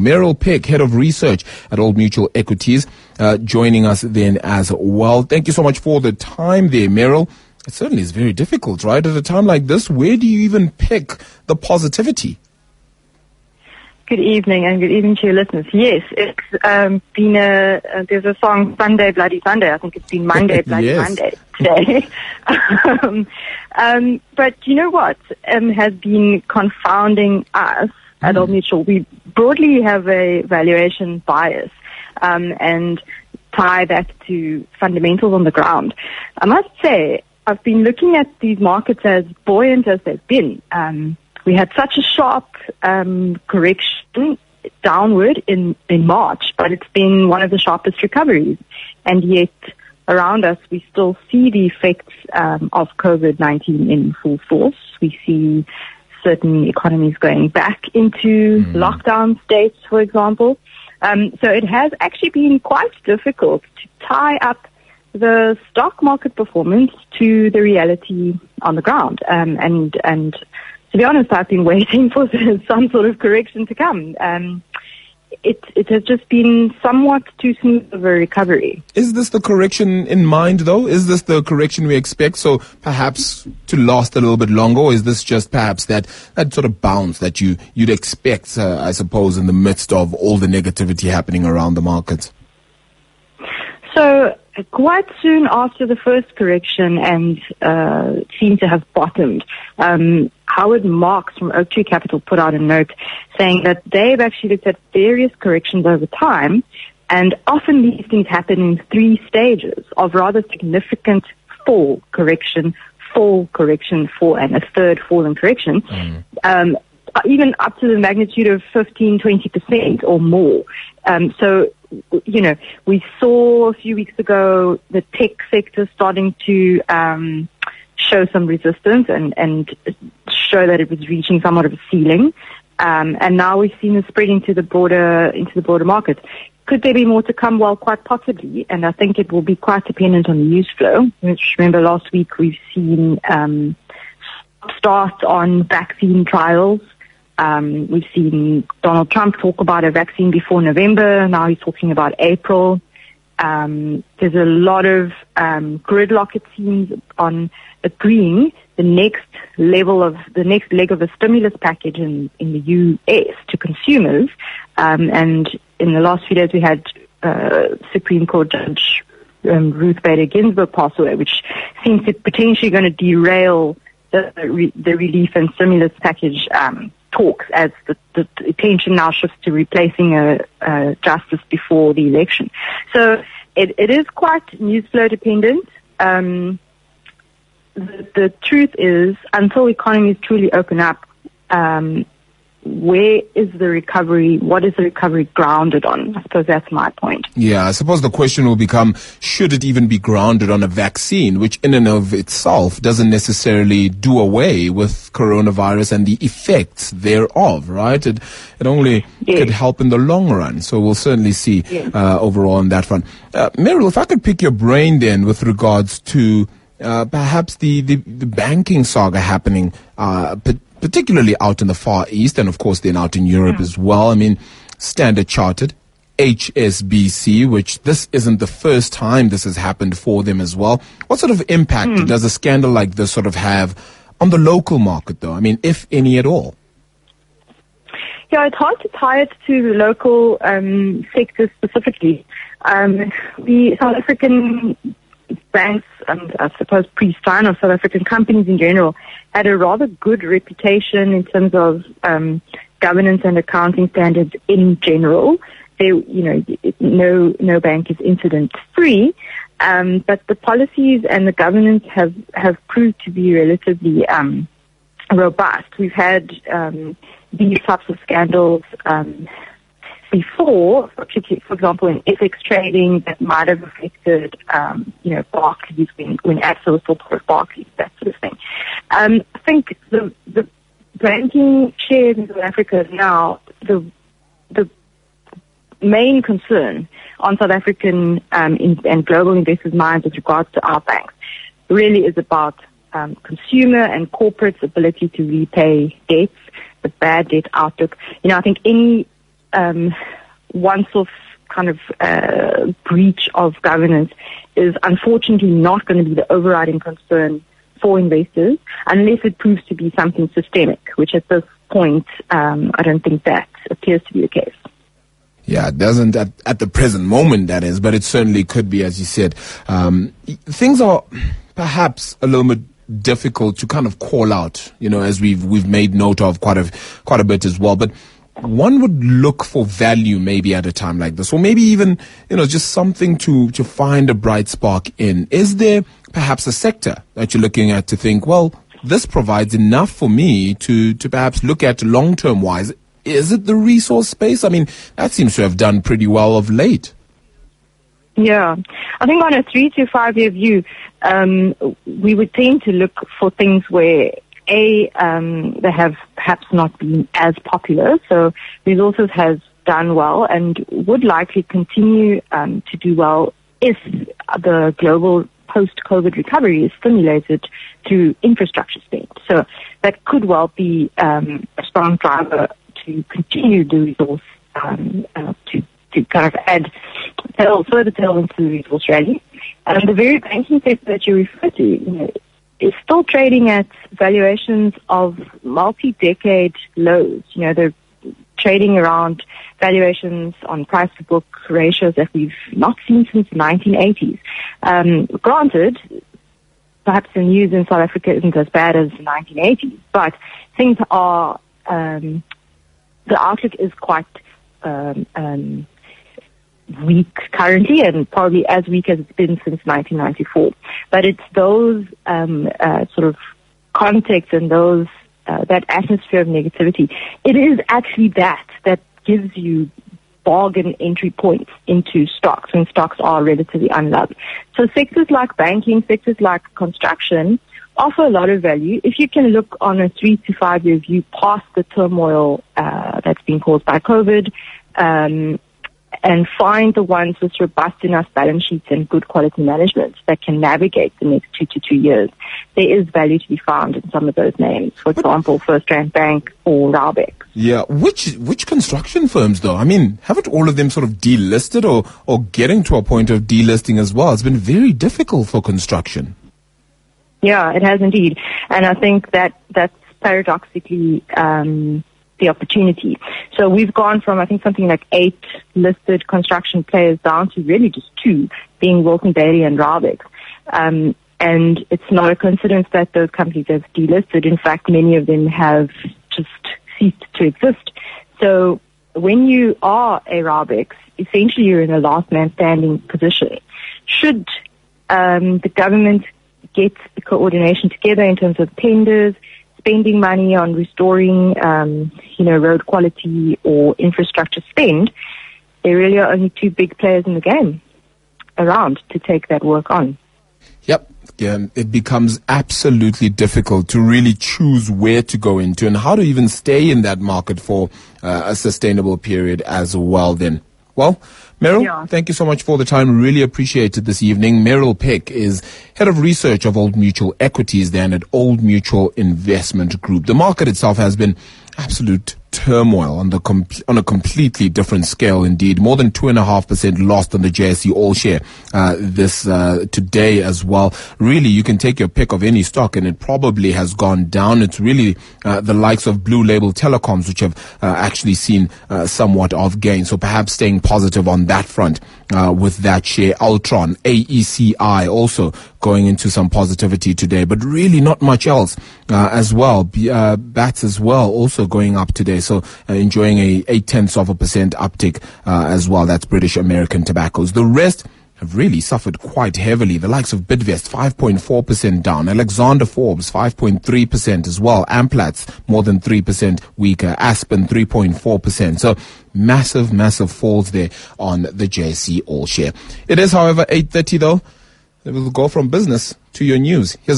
Meryl Pick, Head of Research at Old Mutual Equities, uh, joining us then as well. Thank you so much for the time there, Meryl. It certainly is very difficult, right? At a time like this, where do you even pick the positivity? Good evening and good evening to your listeners. Yes, it's um, been a, uh, there's a song Sunday Bloody Sunday. I think it's been Monday Bloody Yes. Monday today. um, um, but you know what um, has been confounding us at Old Mutual? We broadly have a valuation bias um, and tie that to fundamentals on the ground. I must say, I've been looking at these markets as buoyant as they've been. Um, we had such a sharp um, correction downward in, in March, but it's been one of the sharpest recoveries. And yet, around us, we still see the effects um, of COVID-19 in full force. We see certain economies going back into lockdown states, for example. Um, so it has actually been quite difficult to tie up the stock market performance to the reality on the ground. Um, and and to be honest, I've been waiting for some sort of correction to come. Um, it it has just been somewhat too smooth of a recovery. Is this the correction in mind, though? Is this the correction we expect? So perhaps to last a little bit longer, or is this just perhaps that, that sort of bounce that you, you'd expect, uh, I suppose, in the midst of all the negativity happening around the markets? So uh, quite soon after the first correction and uh, seemed to have bottomed, um, Howard Marks from Oaktree Capital put out a note saying that they've actually looked at various corrections over time, and often these things happen in three stages of rather significant fall correction, fall correction, fall, and a third fall and correction. Um, even up to the magnitude of 15, 20% or more. Um, so, you know, we saw a few weeks ago the tech sector starting to um, show some resistance and, and show that it was reaching somewhat of a ceiling. Um, and now we've seen it spread into the broader into the broader market. Could there be more to come? Well, quite possibly, and I think it will be quite dependent on the news flow. Which remember last week we've seen um, start on vaccine trials. Um, we've seen Donald Trump talk about a vaccine before November. Now he's talking about April. Um, there's a lot of um, gridlock, it seems, on agreeing the next level of the next leg of a stimulus package in, in the U.S. to consumers. Um, and in the last few days, we had uh, Supreme Court Judge um, Ruth Bader Ginsburg pass away, which seems to potentially going to derail the, re- the relief and stimulus package um, talks as the, the, the attention now shifts to replacing a, a justice before the election. So it, it is quite news flow dependent. Um, the, the truth is, until economies truly open up, um, where is the recovery? What is the recovery grounded on? I suppose that's my point. Yeah, I suppose the question will become, should it even be grounded on a vaccine, which in and of itself doesn't necessarily do away with coronavirus and the effects thereof, right? It, it only Yes. could help in the long run. So we'll certainly see Yes. uh, overall on that front. Uh, Meryl, if I could pick your brain then with regards to uh, perhaps the, the, the banking saga happening, uh, pa- particularly out in the Far East and of course then out in Europe as well. I mean, Standard Chartered, HSBC, which this isn't the first time this has happened for them as well. What sort of impact does a scandal like this sort of have on the local market though? I mean, if any at all? Yeah, it's hard to tie it to the local um, sector specifically. Um, the South African banks, and I suppose pre-Steinhoff South African companies in general, had a rather good reputation in terms of um, governance and accounting standards in general. They, you know, no no bank is incident free, um, but the policies and the governance have have proved to be relatively um, robust. We've had um, these types of scandals um, before, particularly, for example, in FX trading that might have affected, um, you know, Barclays when, when Absa was part of Barclays, that sort of thing. Um, I think the, the banking shares in South Africa now, the, the main concern on South African um, in, and global investors' minds with regards to our banks really is about um, consumer and corporate's ability to repay debts, the bad debt outlook. You know, I think any um, once off kind of uh, breach of governance is unfortunately not going to be the overriding concern for investors unless it proves to be something systemic, which at this point um, I don't think that appears to be the case. Yeah, it doesn't at, at the present moment, that is, but it certainly could be, as you said. Um, things are perhaps a little bit difficult to kind of call out, you know, as we've we've made note of quite a quite a bit as well. But one would look for value maybe at a time like this, or maybe even you know just something to to find a bright spark in. Is there perhaps a sector that you're looking at to think, well, this provides enough for me to to perhaps look at long term wise? Is it the resource space? I mean, that seems to have done pretty well of late. Yeah, I think on a three to five year view, um, we would tend to look for things where a um, they have perhaps not been as popular. So resources has done well and would likely continue um, to do well if the global post-COVID recovery is stimulated through infrastructure spend. So that could well be um, a strong driver to continue the resource um, uh, to to kind of add tail, further tail into the resource rally. And the very banking sector that you refer to you know, is still trading at valuations of multi-decade lows. You know, they're trading around valuations on price to book ratios that we've not seen since the 1980s. Um, granted, perhaps the news in South Africa isn't as bad as the 1980s, but things are, um, the outlook is quite um, um, weak currently and probably as weak as it's been since 1994. But it's those um, uh, sort of contexts and those uh, that atmosphere of negativity. It is actually that that gives you bargain entry points into stocks when stocks are relatively unloved. So sectors like banking, sectors like construction offer a lot of value. If you can look on a three to five year view past the turmoil uh, that's been caused by COVID, um, and find the ones with robust enough balance sheets and good quality management that can navigate the next two to two years. There is value to be found in some of those names. For example, FirstRand Bank or Raubex. Yeah, which which construction firms though? I mean, haven't all of them sort of delisted or or getting to a point of delisting as well? It's been very difficult for construction. Yeah, it has indeed, and I think that that's paradoxically um, the opportunity. So we've gone from, I think, something like eight listed construction players down to really just two, being Wilson Bayly and Raubex. Um, and it's not a coincidence that those companies have delisted. In fact, many of them have just ceased to exist. So when you are a essentially you're in a last man standing position. Should um, the government get coordination together in terms of tenders, spending money on restoring, um, you know, road quality or infrastructure spend, there really are only two big players in the game around to take that work on. Yep. Yeah, it becomes absolutely difficult to really choose where to go into and how to even stay in that market for uh, a sustainable period as well then. Well, Meryl, yeah. thank you so much for the time. Really appreciated this evening. Meryl Pick is head of research of Old Mutual Equities then at Old Mutual Investment Group. The market itself has been absolute turmoil on the com- on a completely different scale indeed. More than two and a half percent lost on the JSE All Share uh, this uh, today as well. Really, you can take your pick of any stock, and it probably has gone down. It's really uh, the likes of Blue Label Telecoms which have uh, actually seen uh, somewhat of gain. So perhaps staying positive on that front uh, with that share. Altron, AECI also going into some positivity today, but really not much else as well. B- bats as well also going up today. So uh, enjoying a eight tenths of a percent uptick uh, as well. That's British American tobaccos. The rest have really suffered quite heavily. The likes of Bidvest, 5.4% down. Alexander Forbes, 5.3% as well. Amplats, more than 3% weaker. Aspen, 3.4%. So massive, massive falls there on the JSE All Share. It is, however, 8.30 though. We'll go from business to your news. Here's